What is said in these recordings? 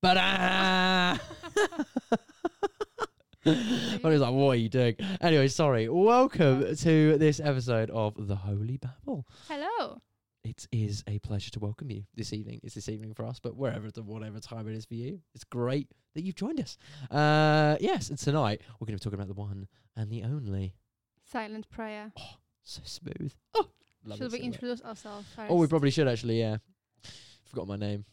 But I was like, what are you doing? Anyway, sorry. Welcome to this episode of The Holy Babble. Hello. It is a pleasure to welcome you this evening. It's this evening for us, but wherever the whatever time it is for you, it's great that you've joined us. Uh, yes, and tonight we're going to be talking about the one and the only. Silent prayer. So smooth. Oh, Should we introduce ourselves first? Oh, we probably should actually. Yeah, forgot my name.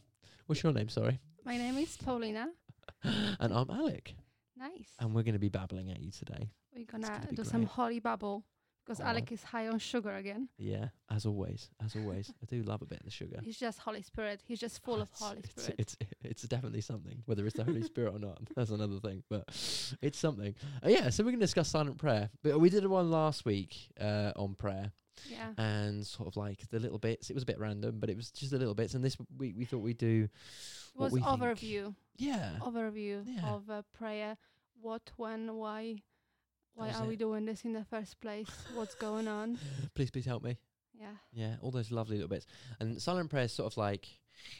What's your name? Sorry. My name is Paulina. and I'm Alec, Nice. and we're going to be babbling at you today. We're gonna gonna be do some great. holy bubble because Oh. Alec is high on sugar again. Yeah, as always, as always. I do love a bit of the sugar. He's just Holy Spirit. He's just full of Holy it's, Spirit. It's, it's definitely something. Whether it's the Holy Spirit or not, that's another thing. But it's something. Uh, yeah, so we're going to discuss silent prayer. But we did one last week uh, on prayer yeah. and sort of like the little bits. It was a bit random, but it was just the little bits. And this week we thought we'd do. Was we think- overview. Yeah. Overview Yeah. of uh, prayer. What, when, why? Why are we doing this in the first place? What's going on? Please, please help me. Yeah. Yeah, all those lovely little bits. And silent prayer is sort of like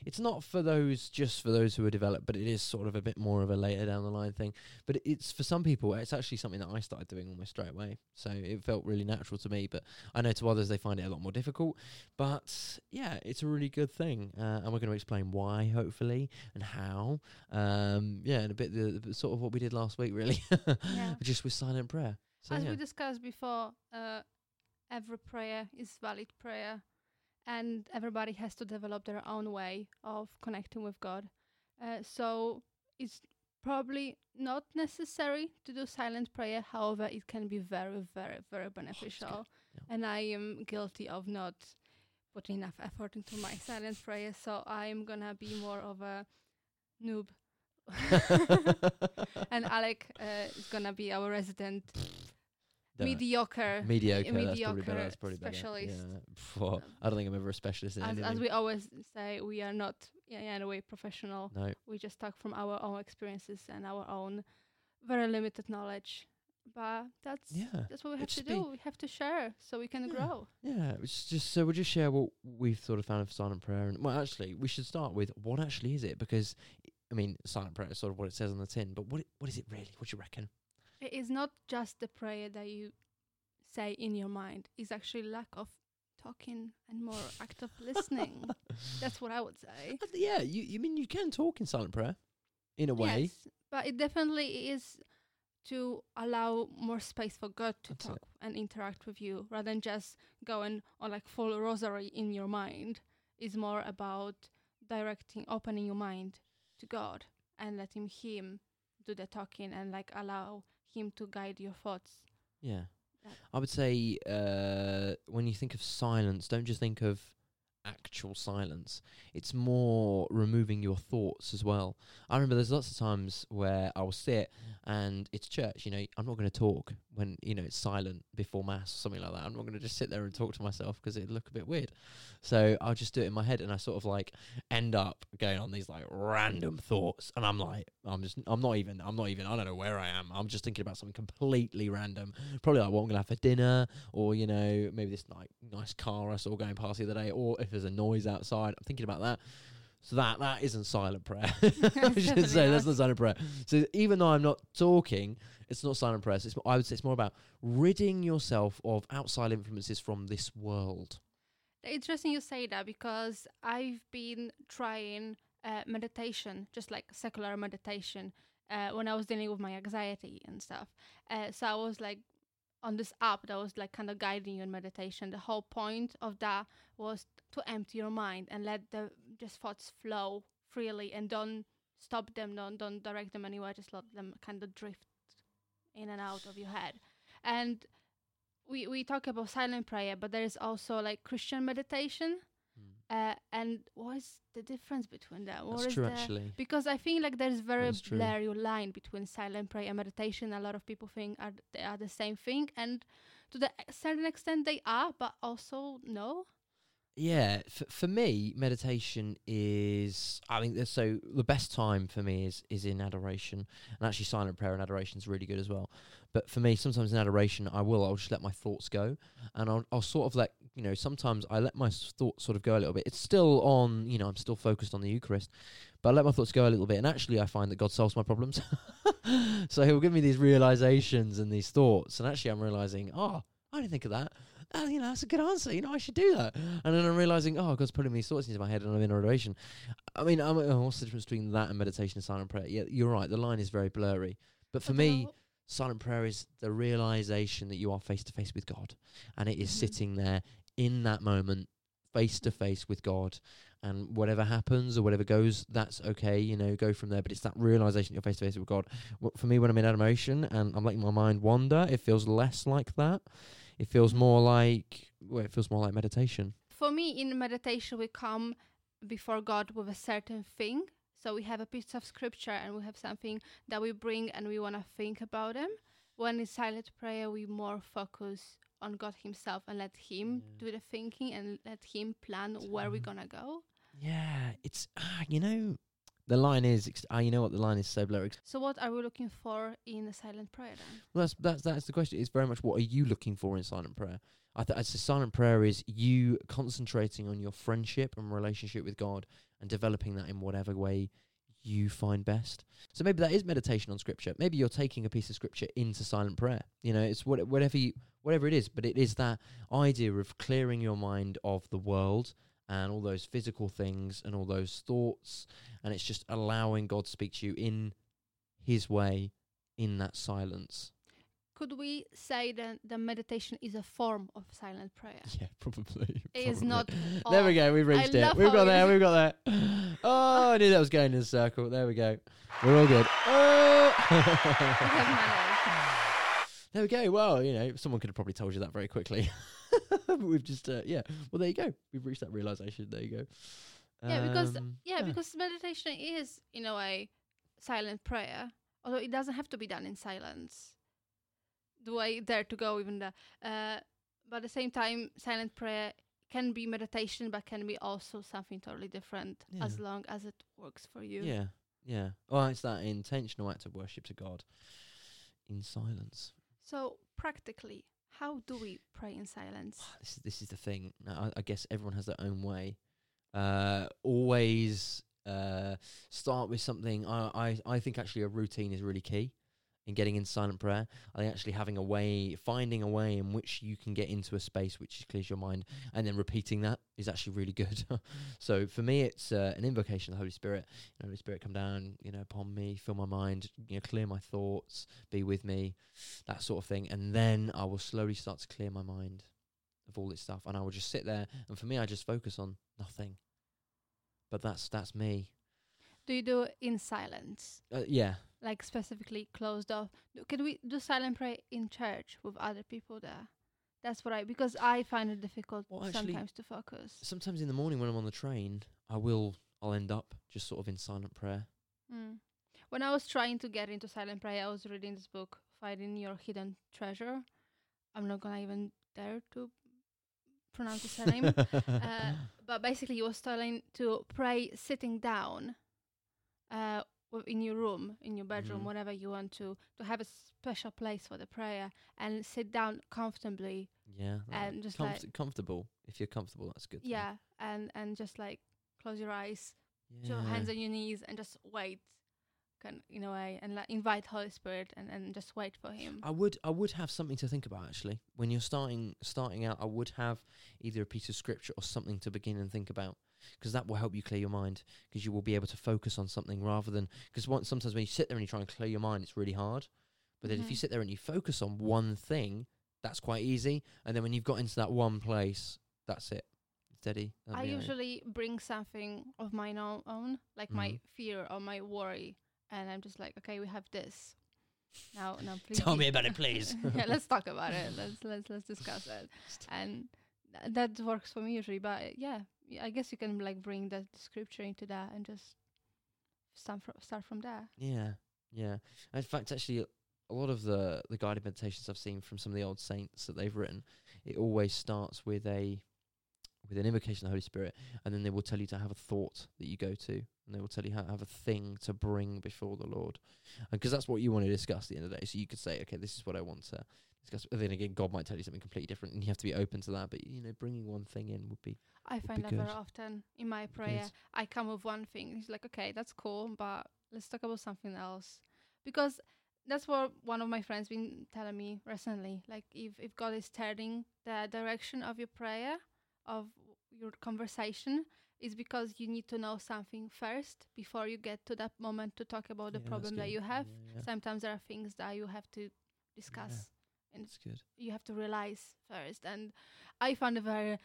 it's not for those just for those who are developed, but it is sort of a bit more of a later down the line thing. But it's for some people, it's actually something that I started doing almost straight away. So it felt really natural to me. But I know to others they find it a lot more difficult. But yeah, it's a really good thing, uh, and we're going to explain why, hopefully, and how. Um, yeah, and a bit the, the sort of what we did last week, really, Yeah. just with silent prayer. So As yeah. we discussed before, uh, every prayer is valid prayer, and everybody has to develop their own way of connecting with God. Uh, so it's probably not necessary to do silent prayer. However, it can be very, very, very beneficial. Yeah. And I am guilty of not putting enough effort into my silent prayer. So I'm gonna be more of a noob. and Alec uh, is gonna be our resident Don't- mediocre. Mediocre, that's probably mediocre better. That's probably specialist. better. Yeah. Um, I don't think I'm ever a specialist in As, anything. as we always say, we are not yeah, in any way professional. no, We just talk from our own experiences and our own very limited knowledge. But that's yeah, that's what we have to do. We have to share so we can Yeah. grow. yeah. It's just so we'll just share what we've sort of found of silent prayer, and well, actually, we should start with what actually is it because. I mean, silent prayer is sort of what it says on the tin, but what what is it really? What do you reckon? It is not just the prayer that you say in your mind. It's actually lack of talking and more active listening. That's what I would say. Uh, yeah, you you mean you can talk in silent prayer, in a way. Yes, but it definitely is to allow more space for God to That's it. talk and interact with you rather than just going on like full rosary in your mind. It's more about directing, opening your mind to God and letting Him do the talking and like allow Him to guide your thoughts. Yeah. I would say uh, when you think of silence, don't just think of actual silence. It's more removing your thoughts as well. I remember there's lots of times where I will sit and it's church, you know, I'm not going to talk when, you know, it's silent before mass or something like that. I'm not going to just sit there and talk to myself because it'd look a bit weird. So I'll just do it in my head and I sort of like end up going on these like random thoughts and I'm like, I'm just, I'm not even, I'm not even, I don't know where I am. I'm just thinking about something completely random. Probably like what I'm going to have for dinner or, you know, maybe this like nice car I saw going past the other day or if there's a noise outside, I'm thinking about that. So that that isn't silent prayer. I should say that's not. not silent prayer. So even though I'm not talking, it's not silent prayer. So it's, I would say it's more about ridding yourself of outside influences from this world. Interesting you say that because I've been trying uh, meditation, just like secular meditation, uh, when I was dealing with my anxiety and stuff. Uh, so I was like on this app that was like kind of guiding you in meditation. The whole point of that was to empty your mind and let the just thoughts flow freely and don't stop them, don't don't direct them anywhere. Just let them kind of drift in and out of your head. And we we talk about silent prayer, but there is also like Christian meditation. Uh, and what is the difference between them? What That's is true, the- actually. Because I think like there's very blurry line between silent prayer and meditation. A lot of people think are they are the same thing, and to the certain extent they are, but also no. Yeah, f- for me, meditation is. I mean, so the best time for me is is in adoration, and actually silent prayer and adoration is really good as well. But for me, sometimes in adoration, I will. I'll just let my thoughts go, and I'll I'll sort of let you know. Sometimes I let my thoughts sort of go a little bit. It's still on, you know, I'm still focused on the Eucharist, but I let my thoughts go a little bit. And actually, I find that God solves my problems. so He'll give me these realizations and these thoughts, and actually, I'm realizing, oh, I didn't think of that. Ah, you know, that's a good answer. You know, I should do that. And then I'm realizing, oh, God's putting these thoughts into my head, and I'm in adoration. I mean, I'm, oh, what's the difference between that and meditation and silent prayer? Yeah, you're right. The line is very blurry. But for me, silent prayer is the realization that you are face to face with God, and it is Mhm. sitting there in that moment, face to face with God. And whatever happens or whatever goes, that's okay. You know, go from there. But it's that realization you're face to face with God. For me, when I'm in adoration and I'm letting my mind wander, it feels less like that. It feels more like well, it feels more like meditation. for me in meditation we come before god with a certain thing so we have a piece of scripture and we have something that we bring and we want to think about them. when in silent prayer we more focus on god himself and let him Yeah. do the thinking and let him plan where we're gonna go Yeah, it's ah, you know, the line is ex- ah, you know what the line is so blurry. so what are we looking for in a silent prayer then Well, that's that's that's the question. It's very much what are you looking for in silent prayer? I th- I'd say silent prayer is you concentrating on your friendship and relationship with God and developing that in whatever way you find best. So maybe that is meditation on scripture. Maybe you're taking a piece of scripture into silent prayer. You know, it's what whatever you whatever it is, but it is that idea of clearing your mind of the world and all those physical things and all those thoughts and it's just allowing God to speak to you in his way in that silence. could we say that the meditation is a form of silent prayer Yeah, probably. It is probably. not There we go. We've reached it. We've got there. We've got there. Oh, I knew that was going in a circle. There we go. We're all good. Oh. we have managed there we go. Well, you know, someone could have probably told you that very quickly. But we've just, uh, yeah. Well, there you go. We've reached that realization. There you go. Yeah, because- Um, Yeah, because meditation is, in a way, silent prayer. Although it doesn't have to be done in silence. The way dare to go, even the. Uh, but at the same time, silent prayer can be meditation, but can be also something totally different, as long as it works for you. Yeah, yeah. Oh, it's that intentional act of worship to God in silence. So practically, how do we pray in silence? this is this is the thing. I, I guess everyone has their own way. Uh, always uh, start with something. I, I I think actually a routine is really key in getting in silent prayer. I think actually having a way, finding a way in which you can get into a space which clears your mind, and then repeating that is actually really good. so for me, it's uh, an invocation of the Holy Spirit. You know, Holy Spirit, come down, you know, upon me, fill my mind, you know, clear my thoughts, be with me, that sort of thing, and then I will slowly start to clear my mind of all this stuff, and I will just sit there. And for me, I just focus on nothing. But that's that's me. Do you do it in silence? Uh, yeah, Like specifically closed off? Can we do silent prayer in church with other people there? That's what I because I find it difficult Well, actually- sometimes to focus. sometimes in the morning when I'm on the train, I will I'll end up just sort of in silent prayer. Mm. When I was trying to get into silent prayer, I was reading this book, Finding Your Hidden Treasure. I'm not gonna even dare to pronounce the surname. uh, but basically, he was telling to pray sitting down, uh, in your room, in your bedroom, Mhm. whatever you want to, to have a special place for the prayer and sit down comfortably. yeah, and just comfort- like- comfortable. If you're comfortable, that's good. thing. Yeah, and and just like close your eyes, put your hands on your knees, and just wait, can in a way, and like invite Holy Spirit and and just wait for Him. I would I would have something to think about actually. When you're starting starting out, I would have either a piece of scripture or something to begin and think about because that will help you clear your mind because you will be able to focus on something rather than because sometimes when you sit there and you try and clear your mind, it's really hard. But then if you Mhm. sit there and you focus on one thing, that's quite easy. And then when you've got into that one place, that's it. Steady. I usually bring something of my own, like my Mhm. fear or my worry, and I'm just like, okay, we have this. Now, now, please. Tell me about it, please. yeah, let's talk about it. Let's let's let's discuss it. And th- that works for me usually. But yeah, I guess you can like bring the scripture into that and just start from start from there. Yeah, yeah. In fact, actually, a lot of the the guided meditations I've seen from some of the old saints that they've written, it always starts with a with an invocation of the Holy Spirit, and then they will tell you to have a thought that you go to, and they will tell you how to have a thing to bring before the Lord, because that's what you want to discuss at the end of the day. So you could say, okay, this is what I want to discuss. Then again, God might tell you something completely different, and you have to be open to that. But you know, bringing one thing in would be I find be that very often in my Good. prayer. I come with one thing. He's like, okay, that's cool, but let's talk about something else. Because that's what one of my friends been telling me recently. Like, if, if God is turning the direction of your prayer, of your conversation, is because you need to know something first before you get to that moment to talk about the Yeah, problem that you have. Yeah, yeah. Sometimes there are things that you have to discuss and That's good. you have to realize first. And i found it very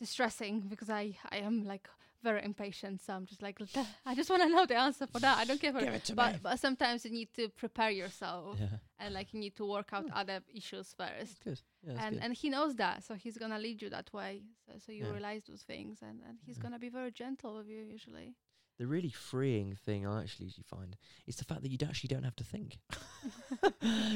distressing because i i am like very impatient. So i'm just like i just want to know the answer for that. I don't care for Give it to but me. but sometimes you need to prepare yourself Yeah, and like you need to work out other issues that's first good. Yeah, and good. and he knows that. So he's gonna lead you that way. So, so you realize those things and and he's gonna be very gentle with you usually the really freeing thing I actually usually find is the fact that you actually don't have to think.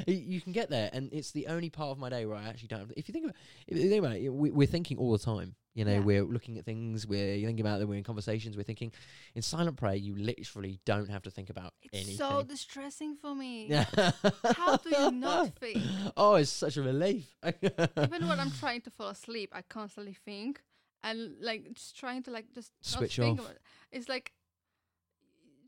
You can get there, and it's the only part of my day where I actually don't. Have to, if you think about, if you think about it, we, we're thinking all the time. You know, Yeah. we're looking at things. We're thinking about them. We're in conversations. We're thinking. In silent prayer, you literally don't have to think about it's anything. so distressing for me how do you not think Oh, it's such a relief. even when I'm trying to fall asleep, I constantly think and like just trying to like just not Switch think off. about it. It's like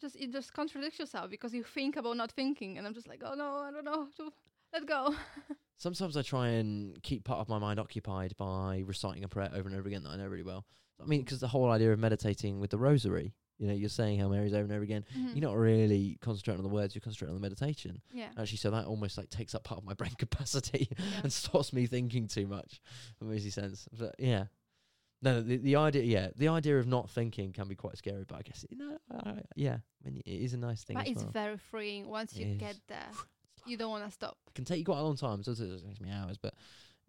just you just contradict yourself because you think about not thinking, and I'm just like, oh no, I don't know, to- let go. Sometimes I try and keep part of my mind occupied by reciting a prayer over and over again that I know really well. I mean, because the whole idea of meditating with the rosary, you know, you're saying Hail Marys over and over again. Mhm. You're not really concentrating on the words; you're concentrating on the meditation. yeah, Actually, so that almost like takes up part of my brain capacity Yeah. and stops me thinking too much. That makes sense. But yeah, no, the the idea, yeah, the idea of not thinking can be quite scary. But I guess you know, I, yeah, I mean, it is a nice thing but it's well. very freeing once It you is. get there. You don't want to stop. It can take you quite a long time. So it takes me hours, but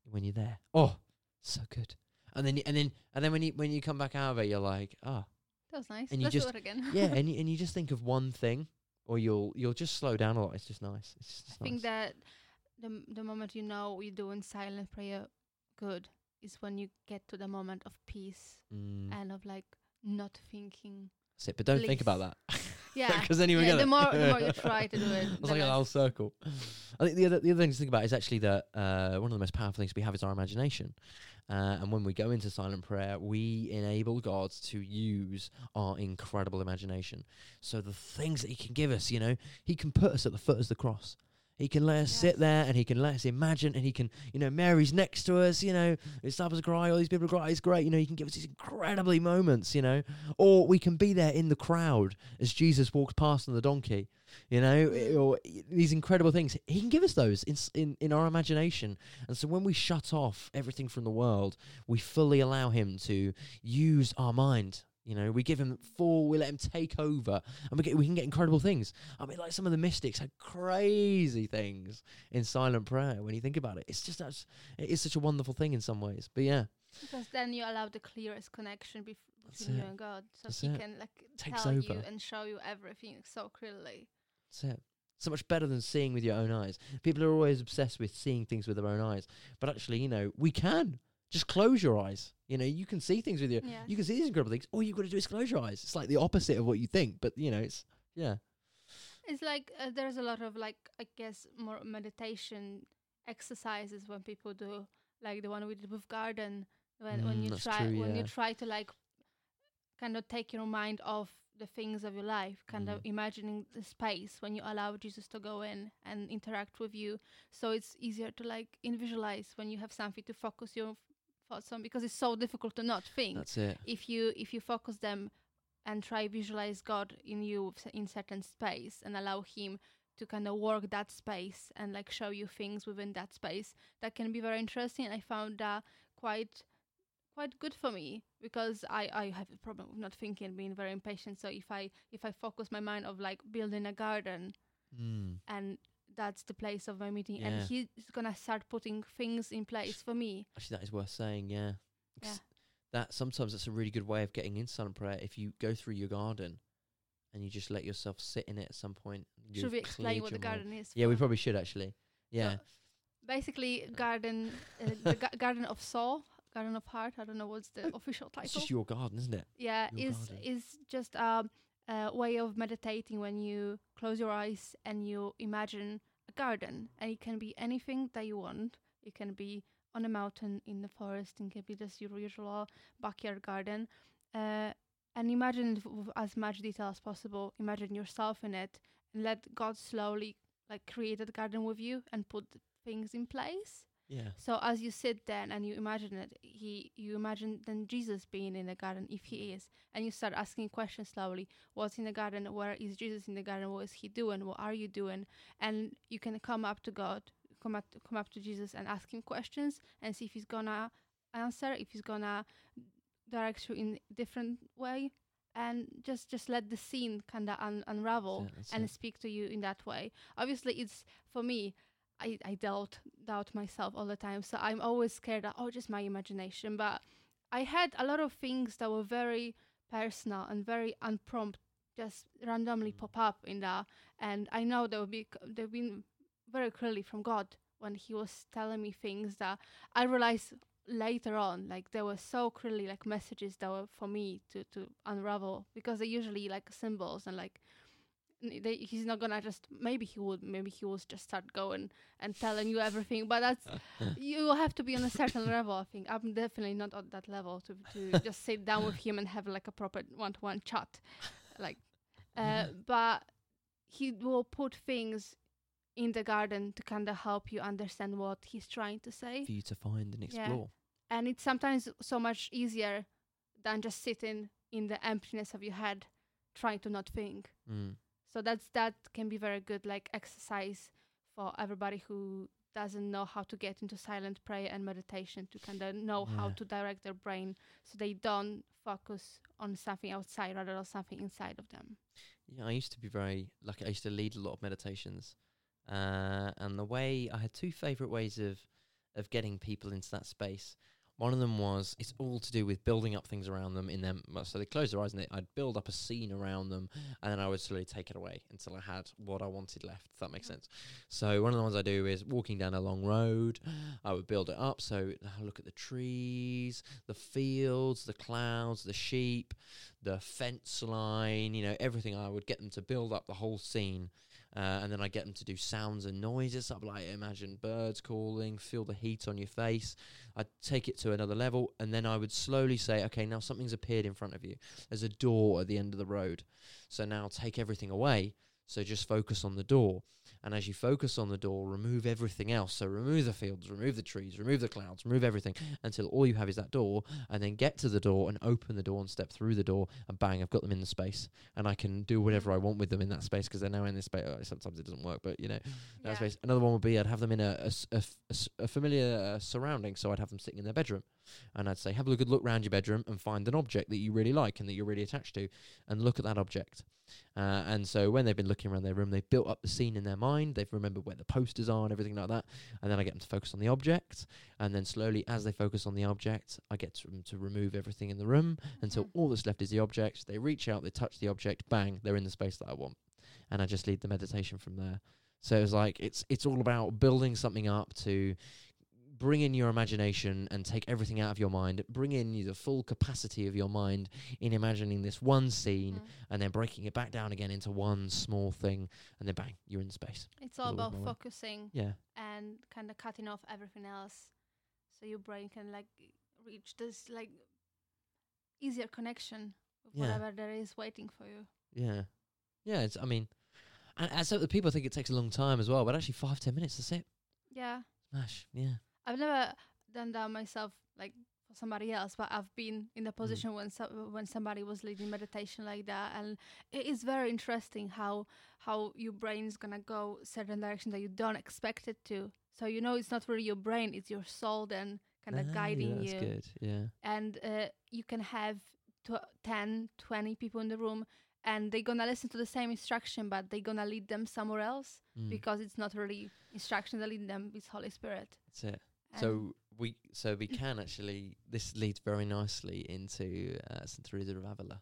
when you're there, oh, so good. And then, and then, and then when you when you come back out of it, you're like, oh, That was nice. And you Let's just- do it again. yeah, and you, and you just think of one thing, or you'll you'll just slow down a lot. It's just nice. It's just I think that the the moment you know you're doing silent prayer good is when you get to the moment of peace Mm, and of like not thinking. that's it. But don't think about that. Yeah, because then you yeah, forget the it. more the more you try to do it, It's like a whole circle. I think the other the other thing to think about is actually that uh, one of the most powerful things we have is our imagination. Uh, and when we go into silent prayer, we enable God to use our incredible imagination. So the things that He can give us, you know, He can put us at the foot of the cross. He can let us sit there and He can let us imagine and He can, you know, Mary's next to us, you know, it's us cry, all these people cry, it's great, you know, He can give us these incredibly moments, you know. Or we can be there in the crowd as Jesus walks past on the donkey, you know, Mm. or these incredible things. He can give us those in, in in our imagination, and so when we shut off everything from the world, we fully allow Him to use our mind. You know, we give Him full, we let Him take over, and we get we can get incredible things. I mean, like some of the mystics had crazy things in silent prayer. When you think about it, it's just that's it is such a wonderful thing in some ways. But yeah, because then you allow the clearest connection bef- between you and God, so That's He it. can like Takes tell you over. and show you everything so clearly. That's it. So much better than seeing with your own eyes. People are always obsessed with seeing things with their own eyes. But actually, you know, we can. Just close your eyes. You know, you can see things with your Yeah. you can see these incredible things. All you've got to do is close your eyes. It's like the opposite of what you think, but you know, it's yeah. It's like uh, there's a lot of like I guess more meditation exercises when people do like the one we did with garden when when Mm, you try true, when you try to like kind of take your mind off the things of your life kind of Mm. imagining the space when you allow Jesus to go in and interact with you so it's easier to like in visualize when you have something to focus your thoughts on because it's so difficult to not think That's it. if you if you focus them and try visualize God in you in certain space and allow Him to kind of work that space and like show you things within that space, that can be very interesting. I found that quite quite good for me because I I have a problem with not thinking, and being very impatient. So if I if I focus my mind of like building a garden Mm. and that's the place of my meeting, Yeah. and He's gonna start putting things in place for me. Actually, that is worth saying. Yeah. Yeah. That sometimes that's a really good way of getting into silent prayer. If you go through your garden, and you just let yourself sit in it at some point. Should we explain what the your mind. garden is? Yeah, we probably should actually. Yeah. basically garden uh, the ga- garden of soul Garden of Heart. I don't know what's the official title. It's just your garden, isn't it? yeah, your is garden. is just a, a way of meditating when you close your eyes and you imagine a garden, and it can be anything that you want. It can be on a mountain, in the forest, it can be just your usual backyard garden. Uh, and imagine it with as much detail as possible. Imagine yourself in it, and let God slowly like create that garden with you and put things in place. Yeah. So as you sit there and you imagine it, he you imagine then Jesus being in the garden if he is, and you start asking questions slowly. What's in the garden? Where is Jesus in the garden? What is he doing? What are you doing? And you can come up to God, come up to, come up to Jesus and ask him questions and see if he's gonna answer, if he's gonna direct you in different way, and just just let the scene kind of un- unravel That's it, that's and it. speak to you in that way. Obviously, it's for me. I, I doubt doubt myself all the time, so I'm always scared that oh, just my imagination. But I had a lot of things that were very personal and very unprompt, just randomly Mm. pop up in that, and I know they will be they've been very clearly from God when He was telling me things that I realized later on, like there were so clearly like messages that were for me to to unravel because they're usually like symbols and like they, he's not gonna just maybe he would maybe he will just start going and telling you everything but that's you have to be on a certain level i think i'm definitely not on that level to to just sit down with him and have like a proper one-to-one chat like uh but he will put things in the garden to kind of help you understand what he's trying to say For you to find and Yeah. explore. and it's sometimes so much easier than just sitting in the emptiness of your head trying to not think Mm. So that's that can be very good like exercise for everybody who doesn't know how to get into silent prayer and meditation to kind of know how to direct their brain so they don't focus on something outside rather than something inside of them Yeah, I used to be very lucky. I used to lead a lot of meditations, uh, and the way I had two favorite ways of of getting people into that space. One of them was it's all to do with building up things around them in them. So they close their eyes and they, I'd build up a scene around them, and then I would slowly take it away until I had what I wanted left. If that makes sense. So one of the ones I do is walking down a long road. I would build it up. So I look at the trees, the fields, the clouds, the sheep, the fence line, you know, everything. I would get them to build up the whole scene. Uh, and then I get them to do sounds and noises. I'd like imagine birds calling, feel the heat on your face. I'd take it to another level, and then I would slowly say, "Okay, now something's appeared in front of you. There's a door at the end of the road. So now take everything away. So just focus on the door. And as you focus on the door, remove everything else. So remove the fields, remove the trees, remove the clouds, remove everything until all you have is that door. And then get to the door and open the door and step through the door, and bang, I've got them in the space, and I can do whatever I want with them in that space because they're now in this space. Uh, sometimes it doesn't work, but you know, that Yeah. space. Another one would be I'd have them in a, a s- a f- a s- a familiar uh, surrounding, so I'd have them sitting in their bedroom, and I'd say, have a good look round your bedroom and find an object that you really like and that you're really attached to, and look at that object. Uh, and so when they've been looking around their room, they've built up the scene in their mind. They've remembered where the posters are and everything like that. And then I get them to focus on the object, and then slowly, as they focus on the object, I get them to remove everything in the room until Mhm. all that's left is the object. They reach out, they touch the object, bang, they're in the space that I want, and I just lead the meditation from there. So it's like it's it's all about building something up to bring in your imagination and take everything out of your mind. Bring in the full capacity of your mind in imagining this one scene, Mhm. and then breaking it back down again into one small thing, and then bang, you're in space. it's all about focusing Yeah, and kind of cutting off everything else so your brain can like reach this like easier connection with Yeah. whatever there is waiting for you yeah, yeah. It's I mean, and, and so the people think it takes a long time as well, but actually five ten minutes. That's it. yeah Smash. Yeah. I've never done that myself like for somebody else but i've been in the position when so- when somebody was leading meditation like that and it is very interesting how how your brain is gonna go certain direction that you don't expect it to so you know it's not really your brain it's your soul then kind of Ah, guiding that's you good. Yeah. and uh, you can have tw- 10 20 people in the room and they're gonna listen to the same instruction but they're gonna lead them somewhere else Mm, because it's not really instruction that lead them it's holy spirit that's it. So we so we can actually this leads very nicely into uh, St Teresa of Avila,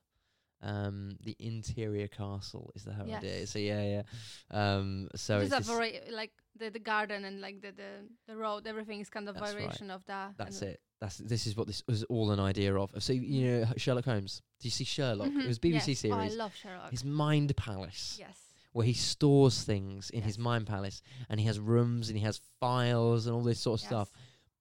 Um, the interior castle is the whole idea. So yeah, yeah. Um, so It's it's a vari- like the, the garden and like the, the, the road, everything is kind of That's right. variation of that. that's it. That's this is what this was all an idea of. So you know Sherlock Holmes. Do you see Sherlock? It Mhm, was BBC yes. Oh, I series. love Sherlock. His mind palace. yes. where he stores things in his mind palace and he has rooms and he has files and all this sort of yes. stuff.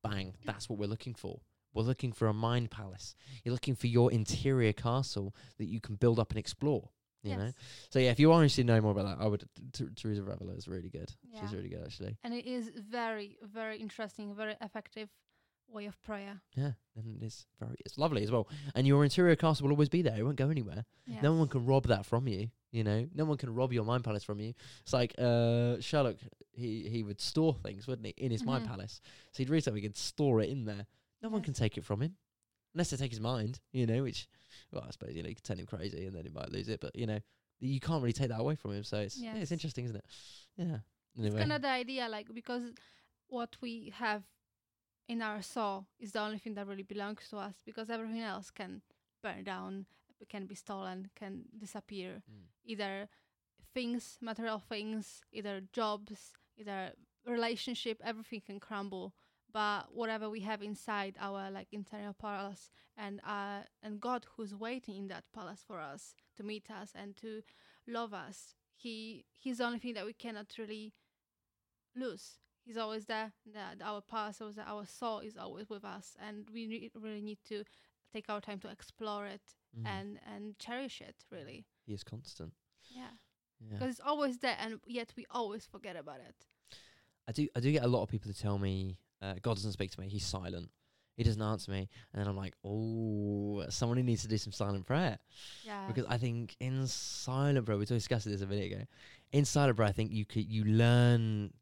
Bang, that's what we're looking for. We're looking for a mind palace. You're looking for your interior castle that you can build up and explore. You know. So yeah, if you are interested to know more about that, I would. T- Teresa of Avila is really good. Yeah. She's really good actually. And it is very, very interesting, very effective way of prayer. Yeah, and it's very it's lovely as well. And your interior castle will always be there. It won't go anywhere. Yes. No one can rob that from you. You know, no one can rob your mind palace from you. It's like uh, Sherlock. He he would store things, wouldn't he, in his mind Mhm. palace? So he'd read something and store it in there. No one can take it from him, unless they take his mind. You know, which well, I suppose you know you could turn him crazy and then he might lose it. But you know, you can't really take that away from him. So it's yeah, it's interesting, isn't it? Yeah. It's Anyway, kind of the idea, like because what we have in our soul is the only thing that really belongs to us, because everything else can burn down, can be stolen, can disappear. Mm. Either things, material things, either jobs, either relationship, everything can crumble. But whatever we have inside our like internal palace, and uh, and God who's waiting in that palace for us to meet us and to love us, he he's the only thing that we cannot really lose. He's always there. The, our past, always there, our soul is always with us, and we re- really need to take our time to explore it mm, and and cherish it. Really, he is constant. yeah, Yeah. because it's always there, and yet we always forget about it. I do I do get a lot of people to tell me uh, God doesn't speak to me. He's silent. He doesn't answer me, and then I'm like, oh, someone who needs to do some silent prayer Yeah, because I think in silent prayer we discussed this a minute ago. In silent prayer, I think you could you learn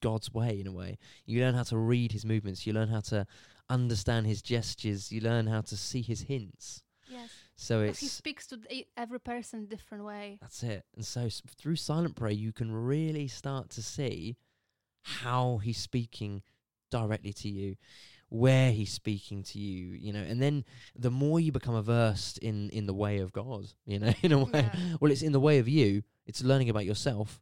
God's way in a way. You learn how to read His movements. You learn how to understand His gestures. You learn how to see His hints. yes, So it's he speaks to every person different way. That's it. And so s- through silent prayer, you can really start to see how he's speaking directly to you, where he's speaking to you, you know. And then the more you become versed in in the way of God, you know, in a way. Yeah. Well, it's in the way of you. It's learning about yourself.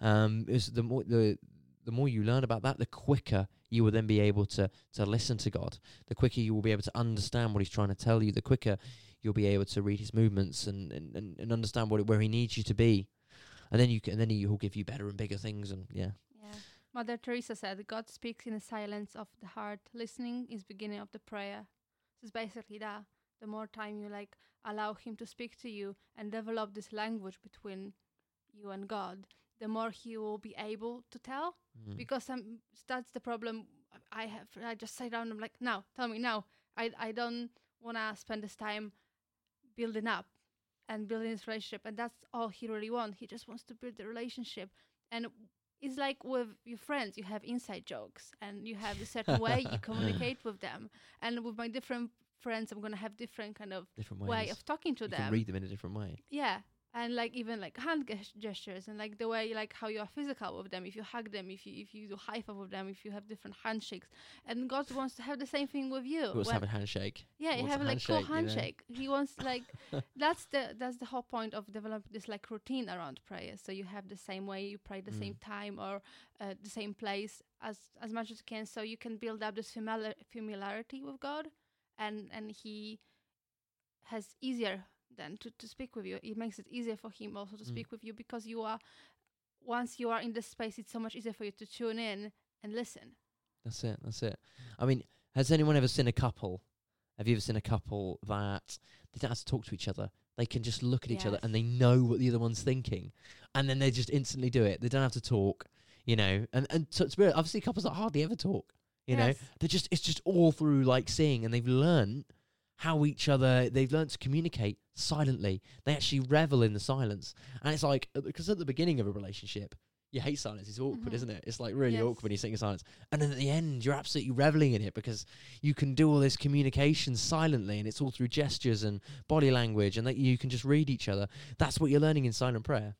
Um, is the more the the more you learn about that, the quicker you will then be able to to listen to God. The quicker you will be able to understand what He's trying to tell you. The quicker you'll be able to read His movements and and, and, and understand what where He needs you to be. And then you can, and then He'll give you better and bigger things. And yeah, Yeah. Mother Teresa said, God speaks in the silence of the heart. Listening is beginning of the prayer. So it's basically that. The more time you like allow him to speak to you and develop this language between you and God, the more he will be able to tell. Mm. Because um, that's the problem I have. I just sit down and I'm like, now, tell me now. I, I don't want to spend this time building up and building this relationship. And that's all he really wants. He just wants to build the relationship. And it's like with your friends, you have inside jokes and you have a certain way you communicate with them. And with my different friends, I'm going to have different kind of different ways. way of talking to you them. can read them in a different way. Yeah. And like even like hand ges- gestures and like the way like how you are physical with them, if you hug them, if you if you do high five with them, if you have different handshakes, and God wants to have the same thing with you. Let's When- have a handshake. yeah, you have a like cool handshake, you know? He wants like that's the that's the whole point of developing this like routine around prayer. So you have the same way you pray the same Mm. time or uh, the same place as as much as you can, so you can build up this familiar familiarity with God, and and He has easier then to to speak with you. It makes it easier for Him also to Mm. speak with you because you are once you are in this space, it's so much easier for you to tune in and listen. That's it. That's it. I mean, has anyone ever seen a couple? Have you ever seen a couple that they don't have to talk to each other? They can just look at each other and they know what the other one's thinking, and then they just instantly do it. They don't have to talk, you know. And and to, to be honest, I've seen couples that hardly ever talk. You know, they're just it's just all through like seeing, and they've learned how each other they've learned to communicate silently. They actually revel in the silence, and it's like because at the beginning of a relationship. You hate silence. It's awkward, Mhm. isn't it? It's like really Yes. awkward when you're sitting in silence. And then at the end, you're absolutely reveling in it because you can do all this communication silently, and it's all through gestures and body language, and that you can just read each other. That's what you're learning in silent prayer.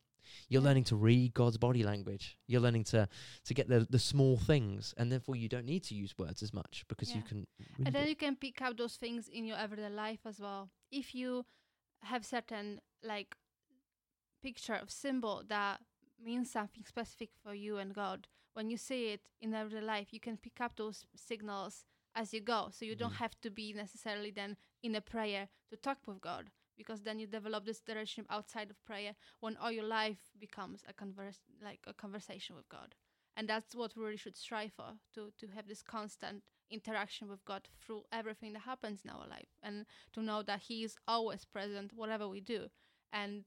You're Yeah. learning to read God's body language. You're learning to to get the the small things, and therefore you don't need to use words as much because you can. And then it. you can pick up those things in your everyday life as well. If you have certain like picture of symbol that means something specific for you and God. When you see it in everyday life, you can pick up those signals as you go. So you don't Mhm. have to be necessarily then in a prayer to talk with God, because then you develop this relationship outside of prayer when all your life becomes a converse like a conversation with God. And that's what we really should strive for to to have this constant interaction with God through everything that happens in our life and to know that He is always present whatever we do. And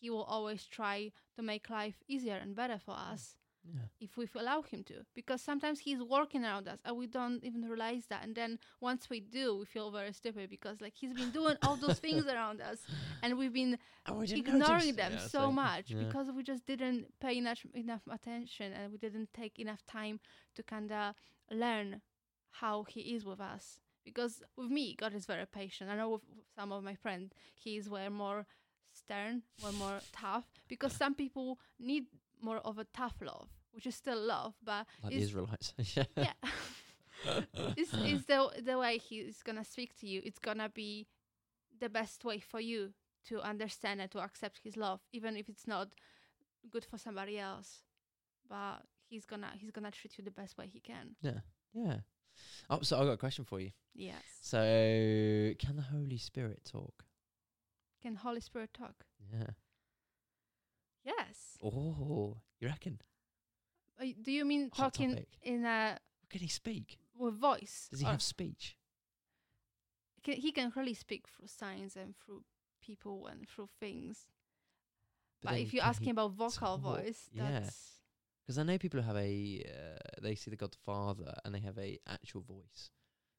He will always try to make life easier and better for mm. us Yeah. if we allow him to because sometimes he's working around us and we don't even realize that and then once we do we feel very stupid because like he's been doing all those things around us and we've been Oh, we ignoring notice. them Yeah, so much yeah. because we just didn't pay enough enough attention and we didn't take enough time to kind of learn how he is with us because with me god is very patient i know with some of my friends he's way more stern way more tough because some people need more of a tough love which is still love but like the is- Israelites. yeah. yeah it's, it's the the way he's gonna speak to you it's gonna be the best way for you to understand and to accept his love even if it's not good for somebody else but he's gonna he's gonna treat you the best way he can Yeah. Yeah. Oh, so I got a question for you. yes So, can the Holy Spirit talk? can holy spirit talk Yeah. yes Oh, you reckon? Uh, do you mean Hot talking topic. in a Can he speak? with voice Does he Or have speech? can, he can really speak through signs and through people and through things but, then if you're can asking he about vocal talk? voice Yeah. that's Because I know people who have a, uh, they see the God the Father and they have a actual voice.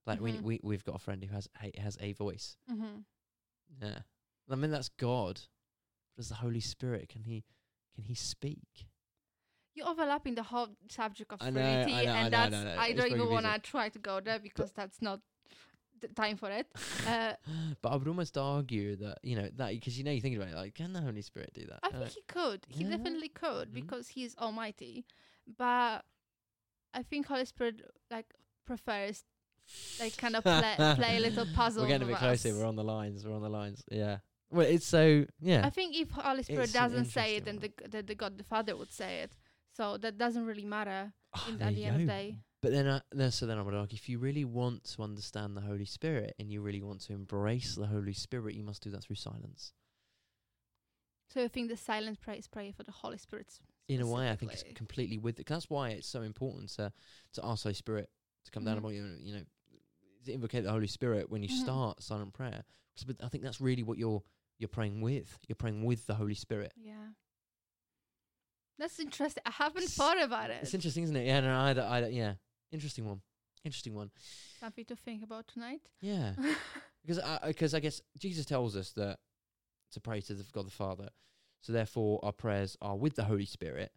Like Mhm. we we we've got a friend who has a, has a voice. mm-hmm. Yeah, I mean that's God. But as the Holy Spirit, can he can he speak? You're overlapping the whole subject of know, Trinity, I know, I and know, I that's know, I it's don't very even want to try to go there because that's not the time for it. Uh, but I would almost argue that you know that because you know you think about it like can the Holy Spirit do that? I think he could. He yeah. definitely could Mhm. because he's Almighty. But I think Holy Spirit like prefers like kind of play, play a little puzzle. We're getting a bit closer. us. We're on the lines. We're on the lines. Yeah. Well, it's so yeah. I think if Holy Spirit It's doesn't say it, then the, the the God the Father would say it. So that doesn't really matter in, there at the you end of the day. But then, I, then, so then I would argue, if you really want to understand the Holy Spirit and you really want to embrace the Holy Spirit, you must do that through silence. So I think the silent prayer is prayer for the Holy Spirit. In a way, I think it's completely with it. 'cause that's why it's so important to to ask the Holy Spirit to come down Mhm. upon you. You know, to invocate the Holy Spirit when you Mhm. start silent prayer. 'Cause but I think that's really what you're you're praying with. You're praying with the Holy Spirit. Yeah. That's interesting. I haven't thought about it. It's interesting, isn't it? Yeah, no, either, either, yeah, interesting one, interesting one. Something to think about tonight. Yeah. Because I, because I guess Jesus tells us that to pray to the God the Father. So therefore, our prayers are with the Holy Spirit,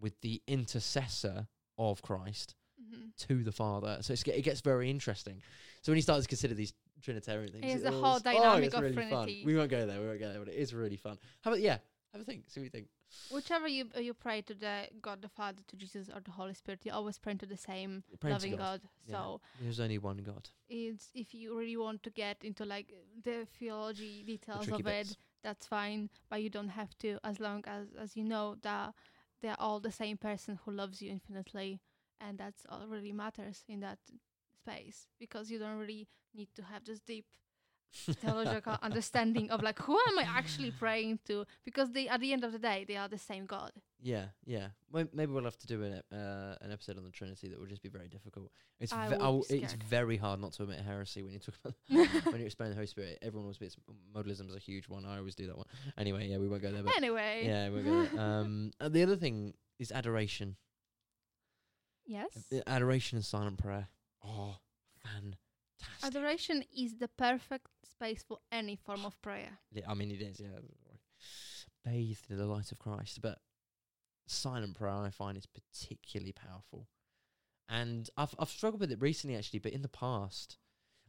with the intercessor of Christ hmm to the Father. So it gets very interesting. So when you start to consider these Trinitarian things, It's it the whole oh, dynamic gets of really fun. We won't go there. We won't go there, but it is really fun. How about yeah? Have a think. See what you think. Whichever you uh, you pray to the God the Father, to Jesus, or the Holy Spirit, you always pray to the same You're praying to loving God. Yeah. So There's only one God. it's if you really want to get into like the theology details tricky of bits. it, that's fine. But you don't have to, as long as as you know that they're all the same person who loves you infinitely, and that's all really matters in that space because you don't really need to have this deep theological understanding of like who am I actually praying to because they at the end of the day they are the same God. Yeah, yeah. Well, maybe we'll have to do an ep- uh, an episode on the Trinity that will just be very difficult. It's I ve- I be it's very hard not to admit heresy when you talk about when you explain the Holy Spirit. Everyone always admits modalism is a huge one. I always do that one. Anyway, yeah, we won't go there. But anyway, yeah, we'll go there. Um, and the other thing is adoration. yes. Uh, Adoration and silent prayer. Oh, fantastic. Adoration is the perfect space for any form of prayer. Yeah, I mean, it is, yeah. Bathed in the light of Christ. But silent prayer, I find, is particularly powerful. And I've, I've struggled with it recently, actually, but in the past,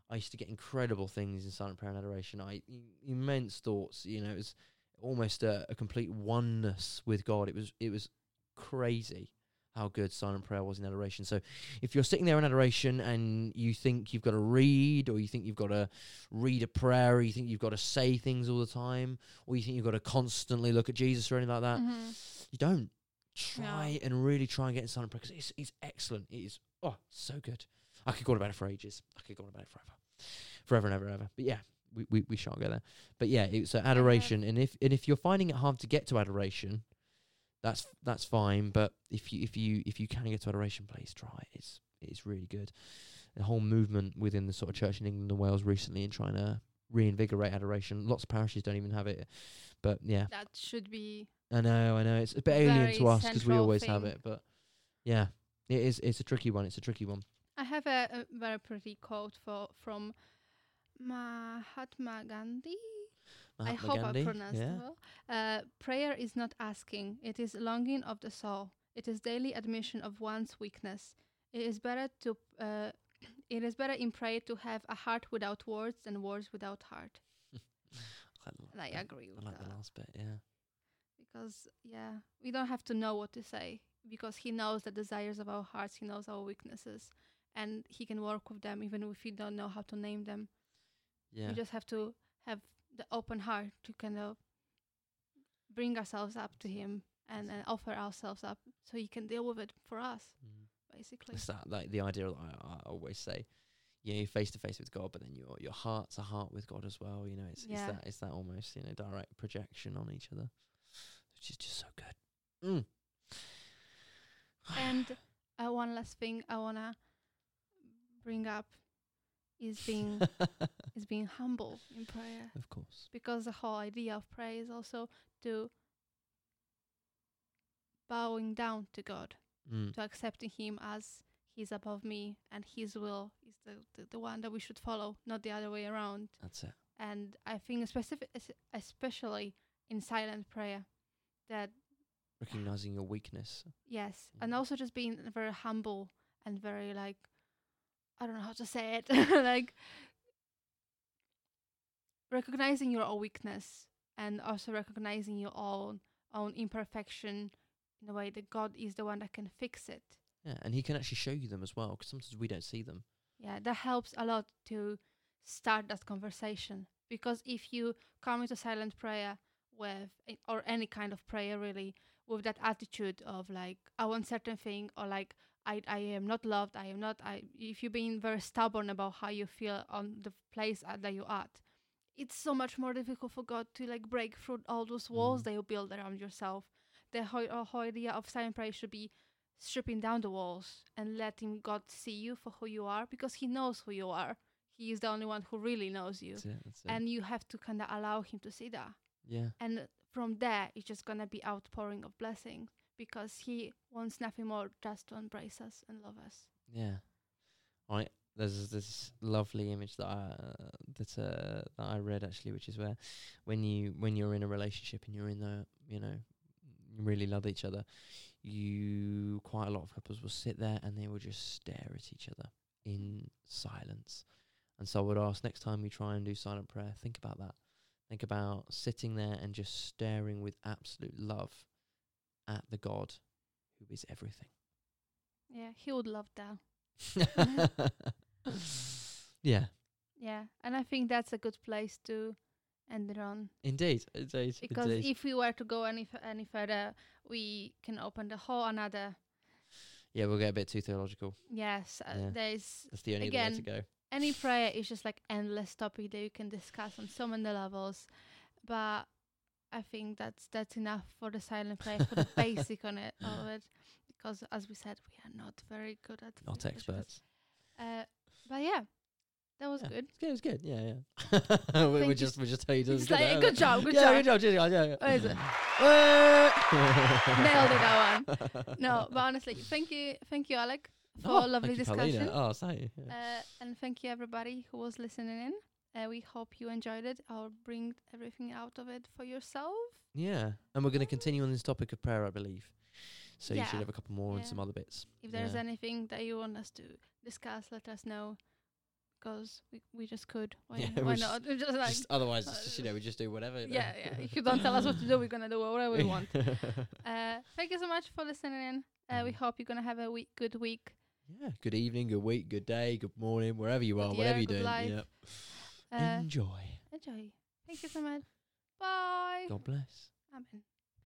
I used to get incredible things in silent prayer and adoration. I i- immense thoughts, you know, it was almost a, a complete oneness with God. It was it was crazy how good silent prayer was in adoration. So if you're sitting there in adoration and you think you've got to read, or you think you've got to read a prayer, or you think you've got to say things all the time, or you think you've got to constantly look at Jesus or anything like that, Mhm. you don't. Try and really try and get in silent prayer because it's, it's excellent. It is, oh, so good. I could go on about it for ages. I could go on about it forever. Forever and ever and ever. But yeah, we, we, we shan't go there. But yeah, it's so adoration. And if and if you're finding it hard to get to adoration, that's that's fine. But if you if you if you can get to adoration, please try. it. It's it's really good. The whole movement within the sort of church in England and Wales recently in trying to reinvigorate adoration. Lots of parishes don't even have it. But yeah, That should be I know, I know. It's a bit alien to us 'cause we always have it. But yeah, it is. It's a tricky one. It's a tricky one. I have a, a very pretty quote for from Mahatma Gandhi. I hope Gandhi, I pronounced yeah. it well. Uh, prayer is not asking; it is longing of the soul. It is daily admission of one's weakness. It is better to uh, it is better in prayer to have a heart without words than words without heart. I like I agree with I like that the last bit. Yeah. because yeah, we don't have to know what to say because He knows the desires of our hearts. He knows our weaknesses, and He can work with them even if we don't know how to name them. Yeah. We just have to have the open heart to kind of bring ourselves up to Him and, and offer ourselves up so He can deal with it for us, Mm. basically. It's that like the idea that I, I always say. You know, you're face to face with God, but then your your heart's a heart with God as well. You know, it's Yeah. it's that it's that almost you know direct projection on each other, which is just so good. Mm. And uh, one last thing I wanna bring up is being is being humble in prayer of course. because the whole idea of prayer is also to bowing down to God. Mm. to accepting him as he's above me and his will is the, the, the one that we should follow, not the other way around. That's it. And I think specific, especially in silent prayer, that Recognizing your weakness. yes, and Mhm. also just being very humble and very like I don't know how to say it, like recognizing your own weakness and also recognizing your own own imperfection in a way that God is the one that can fix it. Yeah, and He can actually show you them as well because sometimes we don't see them. Yeah, that helps a lot to start that conversation because if you come into silent prayer with or any kind of prayer really with that attitude of like I want certain thing or like I I am not loved, I am not I if you're being very stubborn about how you feel on the place at, that you're at, it's so much more difficult for God to like break through all those walls Mhm. that you build around yourself. The whole, uh, whole idea of silent prayer should be stripping down the walls and letting God see you for who you are because He knows who you are. He is the only one who really knows you. That's it. That's it. And you have to kind of allow Him to see that. yeah. And from there, it's just going to be outpouring of blessing because He wants nothing more just to embrace us and love us. Yeah. I there's this lovely image that I uh, that uh, that I read actually, which is where when you when you're in a relationship and you're in the you know you really love each other, you quite a lot of couples will sit there and they will just stare at each other in silence. And so I would ask next time you try and do silent prayer, think about that. Think about sitting there and just staring with absolute love at the God who is everything. Yeah, He would love that. yeah, Yeah. And I think that's a good place to end it on. indeed, indeed, Because indeed. if we were to go any f- any further, we can open the whole another. yeah, we'll get a bit too theological. Yes, uh, Yeah. there's That's the only other way to go. any prayer is just like endless topic that you can discuss on so many levels. But I think that's that's enough for the silent prayer for the basic on it of it. Because as we said, we are not very good at Not experts. Uh, but yeah, that was Yeah. good. It was good. Yeah, yeah. we, we just we just tell you Just like, good job, good yeah, job. good job, yeah, yeah. What is it? Nailed it, that one. No, but honestly, thank you, thank you, Alec, for Oh, a lovely discussion. Paulina. Oh, say. Yeah. Uh, and thank you everybody who was listening in. Uh, we hope you enjoyed it or bring everything out of it for yourself. Yeah. And we're going to mm. continue on this topic of prayer, I believe. So yeah. you should have a couple more yeah. and some other bits. If there's yeah. anything that you want us to discuss, let us know. Because we, we just could. Why, yeah, why not? Just, just like just otherwise, just, you know, we just do whatever. Yeah, yeah. if you don't tell us what to do, we're going to do whatever we want. uh, thank you so much for listening in. we mm. hope you're going to have a week, good week. Yeah, good evening, good week, good day, good morning, wherever you good are, year, whatever you're doing. Life. Yep. Uh, enjoy. Enjoy. Thank you so much. Bye. God bless. Amen.